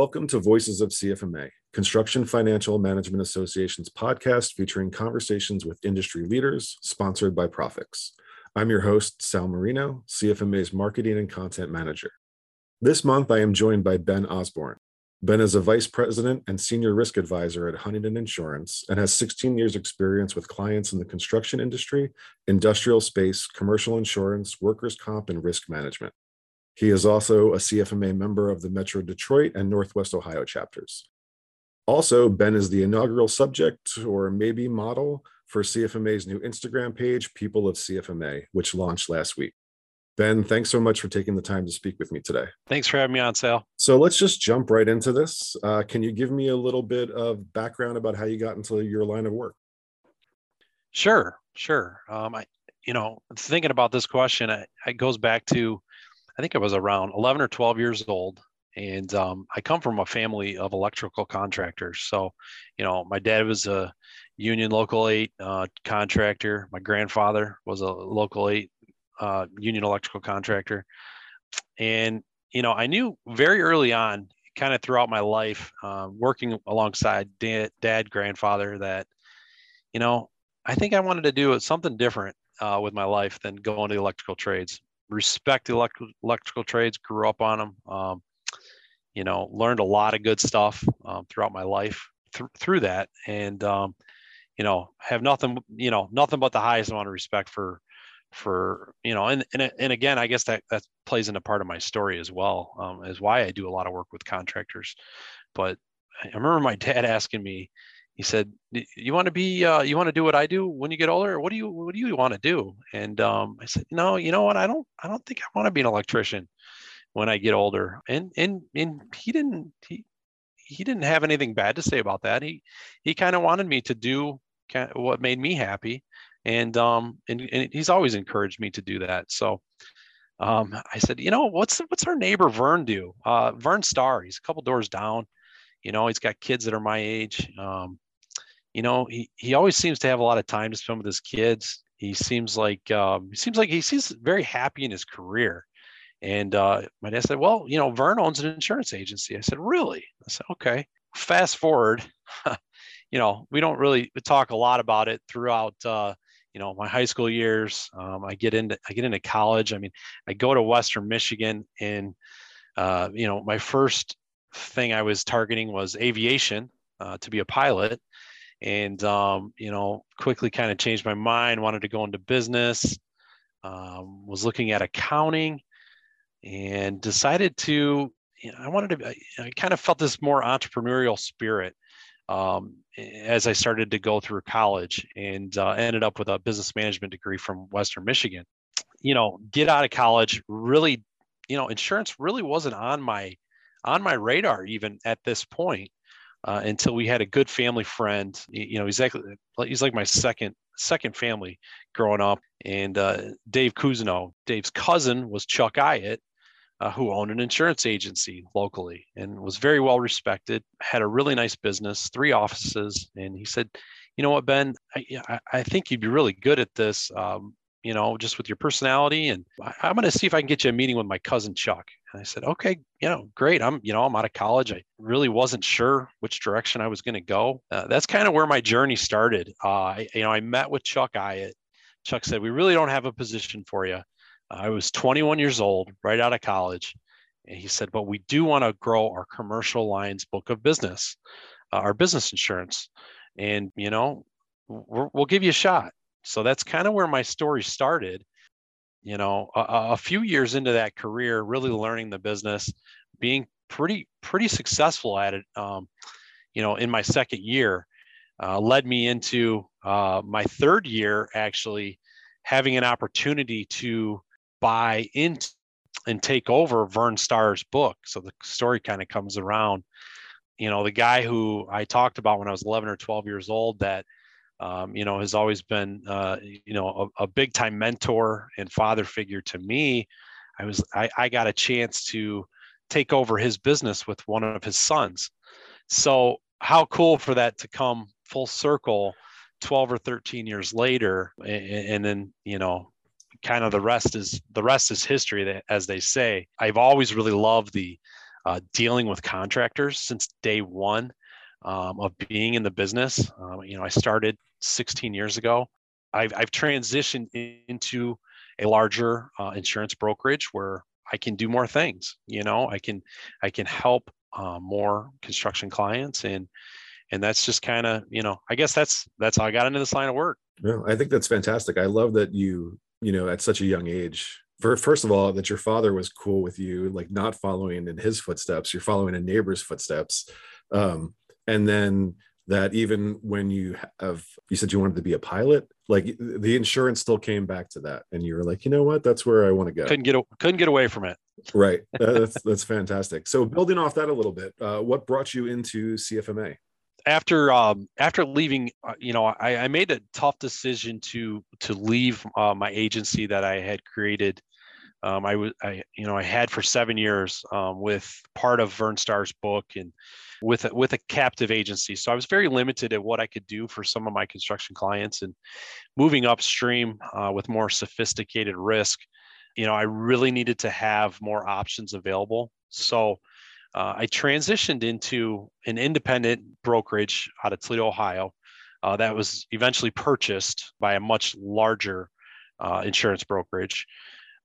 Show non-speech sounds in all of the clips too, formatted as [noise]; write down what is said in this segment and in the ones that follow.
Welcome to Voices of CFMA, Construction Financial Management Association's podcast featuring conversations with industry leaders, sponsored by Profix. I'm your host, Sal Marino, CFMA's Marketing and Content Manager. This month, I am joined by Ben Osborne. Ben is a vice president and senior risk advisor at Huntington Insurance and has 16 years' experience with clients in the construction industry, industrial space, commercial insurance, workers' comp, and risk management. He is also a CFMA member of the Metro Detroit and Northwest Ohio chapters. Also, Ben is the inaugural subject or maybe model for CFMA's new Instagram page, People of CFMA, which launched last week. Ben, thanks so much for taking the time to speak with me today. Thanks for having me on, Sal. So let's just jump right into this. Uh, can you give me a little bit of background about how you got into your line of work? Sure, sure. Um, I, you know, thinking about this question, it, it goes back to, I think I was around 11 or 12 years old, and um, I come from a family of electrical contractors. So, you know, my dad was a union local eight uh, contractor. My grandfather was a local eight uh, union electrical contractor. And, you know, I knew very early on, kind of throughout my life, uh, working alongside dad, dad, grandfather, that, you know, I think I wanted to do something different uh, with my life than go into the electrical trades. Respect the electrical, electrical trades, grew up on them. Um, you know, learned a lot of good stuff um, throughout my life th- through that. And, um, you know, have nothing, you know, nothing but the highest amount of respect for for you know and and, and again i guess that that plays into part of my story as well um, is why i do a lot of work with contractors but i remember my dad [laughs] asking me he said you want to be uh, you want to do what i do when you get older? What do you what do you want to do? And um, i said no you know what? I don't i don't think i want to be an electrician when i get older. And and and he didn't he he didn't have anything bad to say about that. He he kind of wanted me to do what made me happy. And um and, and he's always encouraged me to do that. So um i said you know what's what's our neighbor vern do? Uh vern Starr he's a couple doors down. You know he's got kids that are my age. Um you know he, he always seems to have a lot of time to spend with his kids he seems like um he seems like he seems very happy in his career and uh, my dad said, "Well, you know, Vern owns an insurance agency." I said, "Really?" I said, "Okay." Fast forward, [laughs] you know, we don't really talk a lot about it throughout uh, you know my high school years um, i get into i get into college i mean i go to western michigan and uh, you know my first thing i was targeting was aviation uh, to be a pilot and um, you know quickly kind of changed my mind wanted to go into business um, was looking at accounting and decided to you know, i wanted to i kind of felt this more entrepreneurial spirit um, as I started to go through college and uh, ended up with a business management degree from Western Michigan. You know, get out of college, really, you know, insurance really wasn't on my on my radar even at this point uh, until we had a good family friend. You know, he's like he's like my second second family growing up, and uh, Dave Cousineau, Dave's cousin was Chuck Hyatt, uh, who owned an insurance agency locally and was very well respected, had a really nice business, three offices. And he said, You know what, Ben, I, I think you'd be really good at this, um, you know, just with your personality. And I, am going to see if I can get you a meeting with my cousin Chuck. And I said, Okay, you know, great. I'm, you know, I'm out of college. I really wasn't sure which direction I was going to go. Uh, that's kind of where my journey started. Uh, I, you know, I met with Chuck Hyatt. Chuck said, We really don't have a position for you I was 21 years old, right out of college. And he said, but we do want to grow our commercial lines book of business, uh, our business insurance. And, you know, we will give you a shot. So that's kind of where my story started. You know, a, a few years into that career, really learning the business, being pretty, pretty successful at it. Um, you know, in my second year, uh, led me into uh, my third year actually having an opportunity to buy into and take over Vern Starr's book. So the story kind of comes around. You know, the guy who I talked about when I was 11 or 12 years old that, um, you know, has always been, uh, you know, a, a big time mentor and father figure to me. I was, I, I got a chance to take over his business with one of his sons. So how cool for that to come full circle 12 or 13 years later. And, and then, you know, kind of the rest is the rest is history as they say i've always really loved the uh, dealing with contractors since day one um, of being in the business. Um, you know, I started 16 years ago. I've, I've transitioned into a larger uh, insurance brokerage where I can do more things. You know, I can I can help uh, more construction clients and and that's just kind of you know I guess that's that's how I got into this line of work. Yeah, I think that's fantastic. I love that you you know at such a young age first of all that your father was cool with you like not following in his footsteps you're following a neighbor's footsteps um, and then that even when you have you said you wanted to be a pilot like the insurance still came back to that and you were like you know what? That's where i want to go. Couldn't get couldn't get away from it. Right. [laughs] That's that's fantastic. So building off that a little bit uh, what brought you into cfma after um, after leaving, uh, you know, I, I, made a tough decision to to leave uh, my agency that I had created. Um, I was, I you know, I had for seven years um, with part of Vern Starr's book and with a, with a captive agency. So I was very limited at what I could do for some of my construction clients and moving upstream uh, with more sophisticated risk. You know, I really needed to have more options available. So uh, I transitioned into an independent brokerage out of Toledo, Ohio, uh, that was eventually purchased by a much larger uh, insurance brokerage.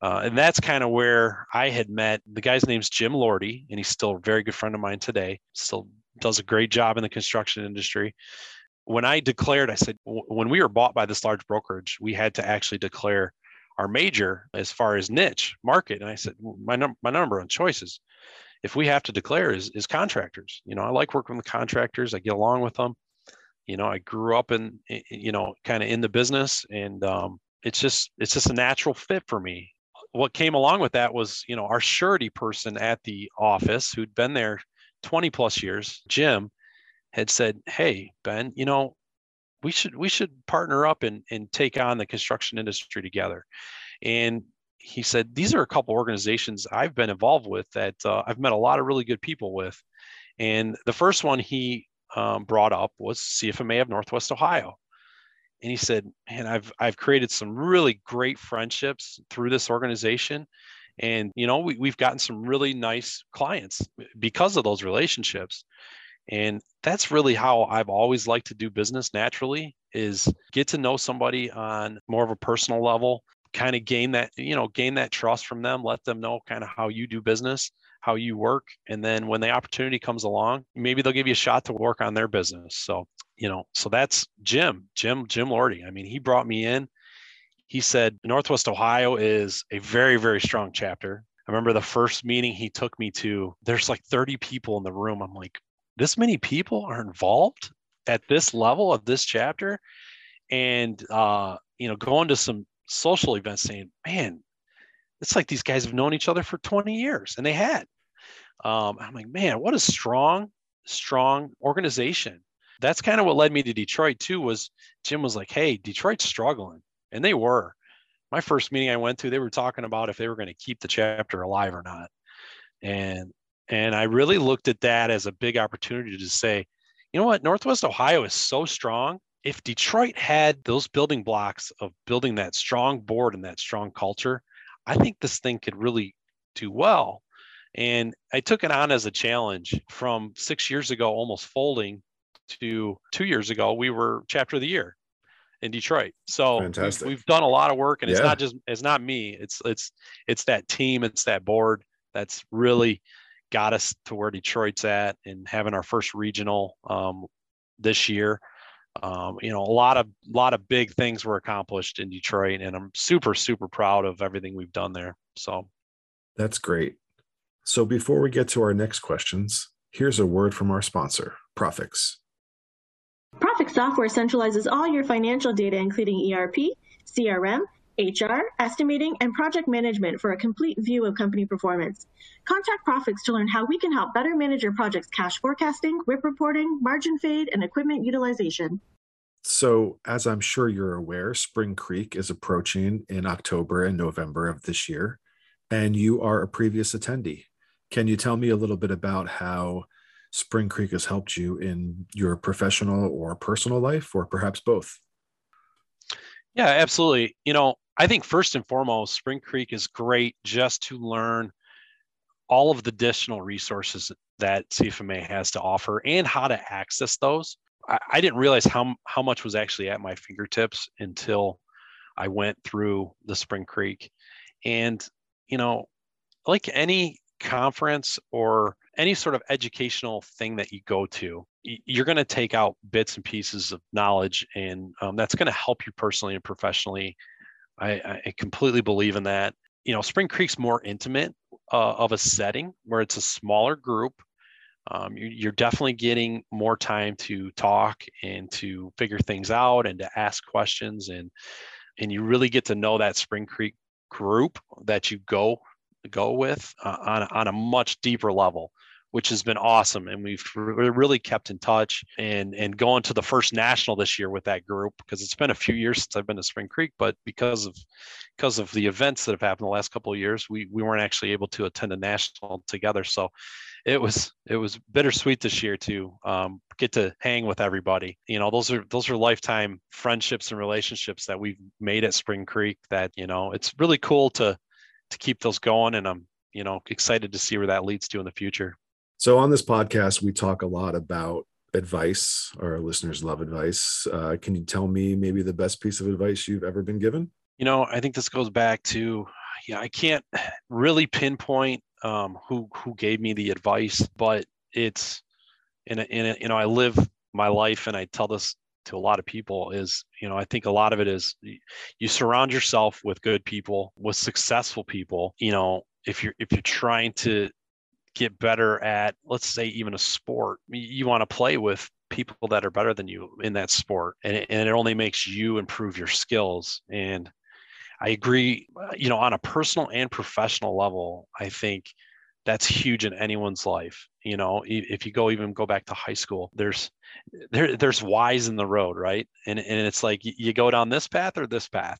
Uh, and that's kind of where I had met the guy's name's Jim Lordy, and he's still a very good friend of mine today. Still does a great job in the construction industry. When I declared, I said, when we were bought by this large brokerage, we had to actually declare our major as far as niche market. And I said, my, num- my number on choices if we have to declare is, is contractors. You know, I like working with contractors. I get along with them. You know, I grew up in, you know, kind of in the business and um, it's just, it's just a natural fit for me. What came along with that was, you know, our surety person at the office who'd been there 20 plus years, Jim, had said, Hey, Ben, you know, we should we should partner up and, and take on the construction industry together. And he said these are a couple organizations I've been involved with that uh, I've met a lot of really good people with, and the first one he um, brought up was CFMA of Northwest Ohio, and he said, "Man, I've I've created some really great friendships through this organization." And you know we, we've gotten some really nice clients because of those relationships and that's really how i've always liked to do business naturally is get to know somebody on more of a personal level kind of gain that you know gain that trust from them let them know kind of how you do business how you work and then when the opportunity comes along maybe they'll give you a shot to work on their business so you know so that's jim jim jim lordy i mean he brought me in. He said northwest ohio is a very very strong chapter. I remember the first meeting he took me to there's like 30 people in the room. I'm like this many people are involved at this level of this chapter? And uh you know going to some social events saying, man, it's like these guys have known each other for 20 years and they had. Um, I'm like, man, what a strong, strong organization. That's kind of what led me to Detroit too, was Jim was like, hey, Detroit's struggling. And they were. My first meeting I went to, they were talking about if they were going to keep the chapter alive or not. And and I really looked at that as a big opportunity to say, you know what, Northwest Ohio is so strong if Detroit had those building blocks of building that strong board and that strong culture, I think this thing could really do well. And I took it on as a challenge from six years ago, almost folding to two years ago, we were chapter of the year in Detroit. So we've, we've, done a lot of work and yeah. it's not just, it's not me, it's, it's, it's that team, it's that board that's really got us to where Detroit's at and having our first regional um, this year um, you know, a lot of a lot of big things were accomplished in Detroit, and I'm super super proud of everything we've done there. So that's great. So before we get to our next questions, here's a word from our sponsor, Profix. Profix software centralizes all your financial data, including ERP, CRM, HR, estimating, and project management for a complete view of company performance. Contact Profix to learn how we can help better manage your project's cash forecasting, WIP reporting, margin fade, and equipment utilization. So, as I'm sure you're aware, Spring Creek is approaching in October and November of this year, and you are a previous attendee. Can you tell me a little bit about how Spring Creek has helped you in your professional or personal life, or perhaps both? Yeah, absolutely. You know, I think first and foremost, Spring Creek is great just to learn all of the additional resources that CFMA has to offer and how to access those. I, I didn't realize how how much was actually at my fingertips until I went through the Spring Creek, and you know, like any conference or any sort of educational thing that you go to, you're going to take out bits and pieces of knowledge, and um, that's going to help you personally and professionally. I, I, completely believe in that. You know, Spring Creek's more intimate uh, of a setting where it's a smaller group. Um, you, you're definitely getting more time to talk and to figure things out and to ask questions and and you really get to know that Spring Creek group that you go go with uh, on, on a much deeper level which has been awesome and we've really kept in touch and and going to the first national this year with that group because it's been a few years since I've been to Spring Creek but because of because of the events that have happened the last couple of years we we weren't actually able to attend a national together so it was it was bittersweet this year to um, get to hang with everybody. You know, those are those are lifetime friendships and relationships that we've made at Spring Creek. That you know, it's really cool to to keep those going, and I'm you know excited to see where that leads to in the future. So on this podcast, we talk a lot about advice. Our listeners love advice. Uh, can you tell me maybe the best piece of advice you've ever been given? You know, I think this goes back to yeah, I can't really pinpoint um, who who gave me the advice, but it's in a, in a, you know I live my life and I tell this to a lot of people is you know I think a lot of it is you surround yourself with good people, with successful people. You know if you're if you're trying to get better at let's say even a sport, you want to play with people that are better than you in that sport and it, and it only makes you improve your skills and I agree, uh, you know, on a personal and professional level, I think that's huge in anyone's life. You know, if you go even go back to high school, there's there there's Y's in the road, right? And and it's like you go down this path or this path.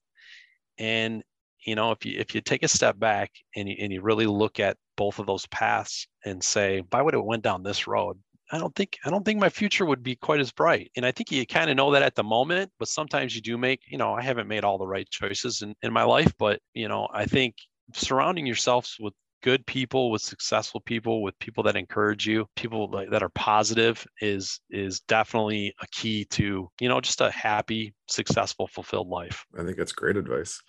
And you know, if you if you take a step back and you, and you really look at both of those paths and say, why would it went down this road? I don't think I don't think my future would be quite as bright. And I think you kind of know that at the moment, but sometimes you do make, you know, I haven't made all the right choices in, in my life, but you know, I think surrounding yourselves with good people with successful people with people that encourage you people that are positive is is definitely a key to you know just a happy successful fulfilled life. I think that's great advice.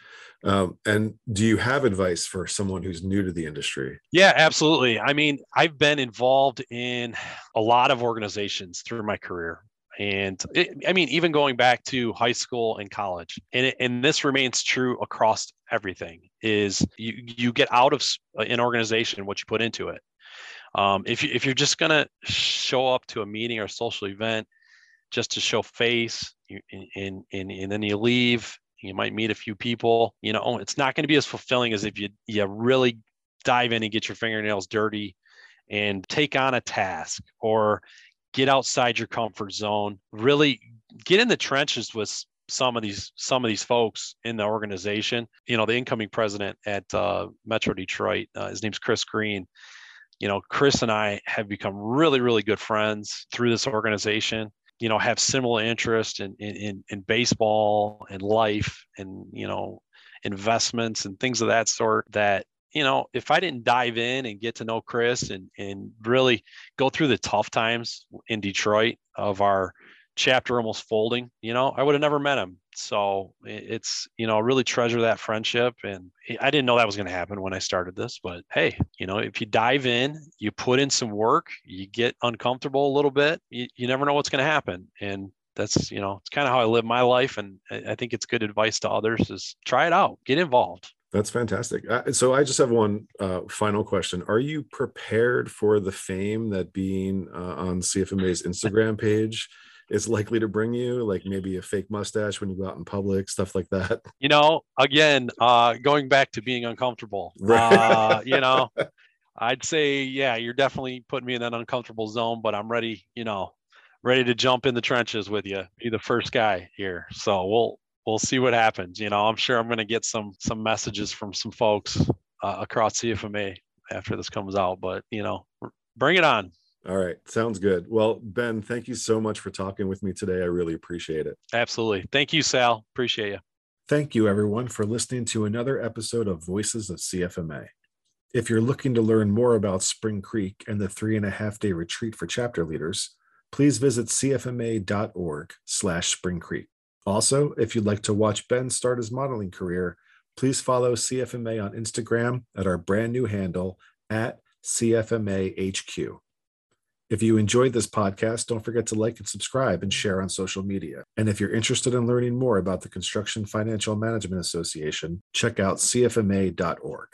Um, and do you have advice for someone who's new to the industry? Yeah absolutely. I mean i've been involved in a lot of organizations through my career and it, i mean even going back to high school and college and, it, and this remains true across everything is you, you get out of an organization what you put into it. Um, if, you, if you're just going to show up to a meeting or social event just to show face and, and, and then you leave you might meet a few people you know it's not going to be as fulfilling as if you, you really dive in and get your fingernails dirty and take on a task or get outside your comfort zone, really get in the trenches with some of these some of these folks in the organization. You know, the incoming president at uh, Metro Detroit, uh, his name's Chris Green. You know, Chris and I have become really, really good friends through this organization. You know, have similar interest in in, in baseball and life and you know investments and things of that sort that you know, if I didn't dive in and get to know Chris and and really go through the tough times in Detroit of our chapter almost folding, you know, I would have never met him. So it's, you know, really treasure that friendship. And I didn't know that was going to happen when I started this, but hey, you know, if you dive in, you put in some work, you get uncomfortable a little bit, you, you never know what's going to happen. And that's, you know, it's kind of how I live my life. And I think it's good advice to others is try it out, get involved. That's fantastic. Uh, so I just have one uh, final question. Are you prepared for the fame that being uh, on CFMA's Instagram page is likely to bring you? Like maybe a fake mustache when you go out in public, stuff like that. You know, again, uh, going back to being uncomfortable. [laughs] Uh, you know, I'd say, yeah, you're definitely putting me in that uncomfortable zone, but I'm ready. You know, ready to jump in the trenches with you. Be the first guy here. So we'll we'll see what happens. You know, I'm sure I'm going to get some some messages from some folks uh, across CFMA after this comes out. But you know, bring it on. All right, sounds good. Well, Ben, thank you so much for talking with me today. I really appreciate it. Absolutely. Thank you, Sal. Appreciate you. Thank you, everyone, for listening to another episode of Voices of CFMA. If you're looking to learn more about Spring Creek and the three and a half day retreat for chapter leaders, please visit cfma.org slash Spring Creek. Also, if you'd like to watch Ben start his modeling career, please follow CFMA on Instagram at our brand new handle at CFMAHQ. If you enjoyed this podcast, don't forget to like and subscribe and share on social media. And if you're interested in learning more about the Construction Financial Management Association, check out CFMA.org.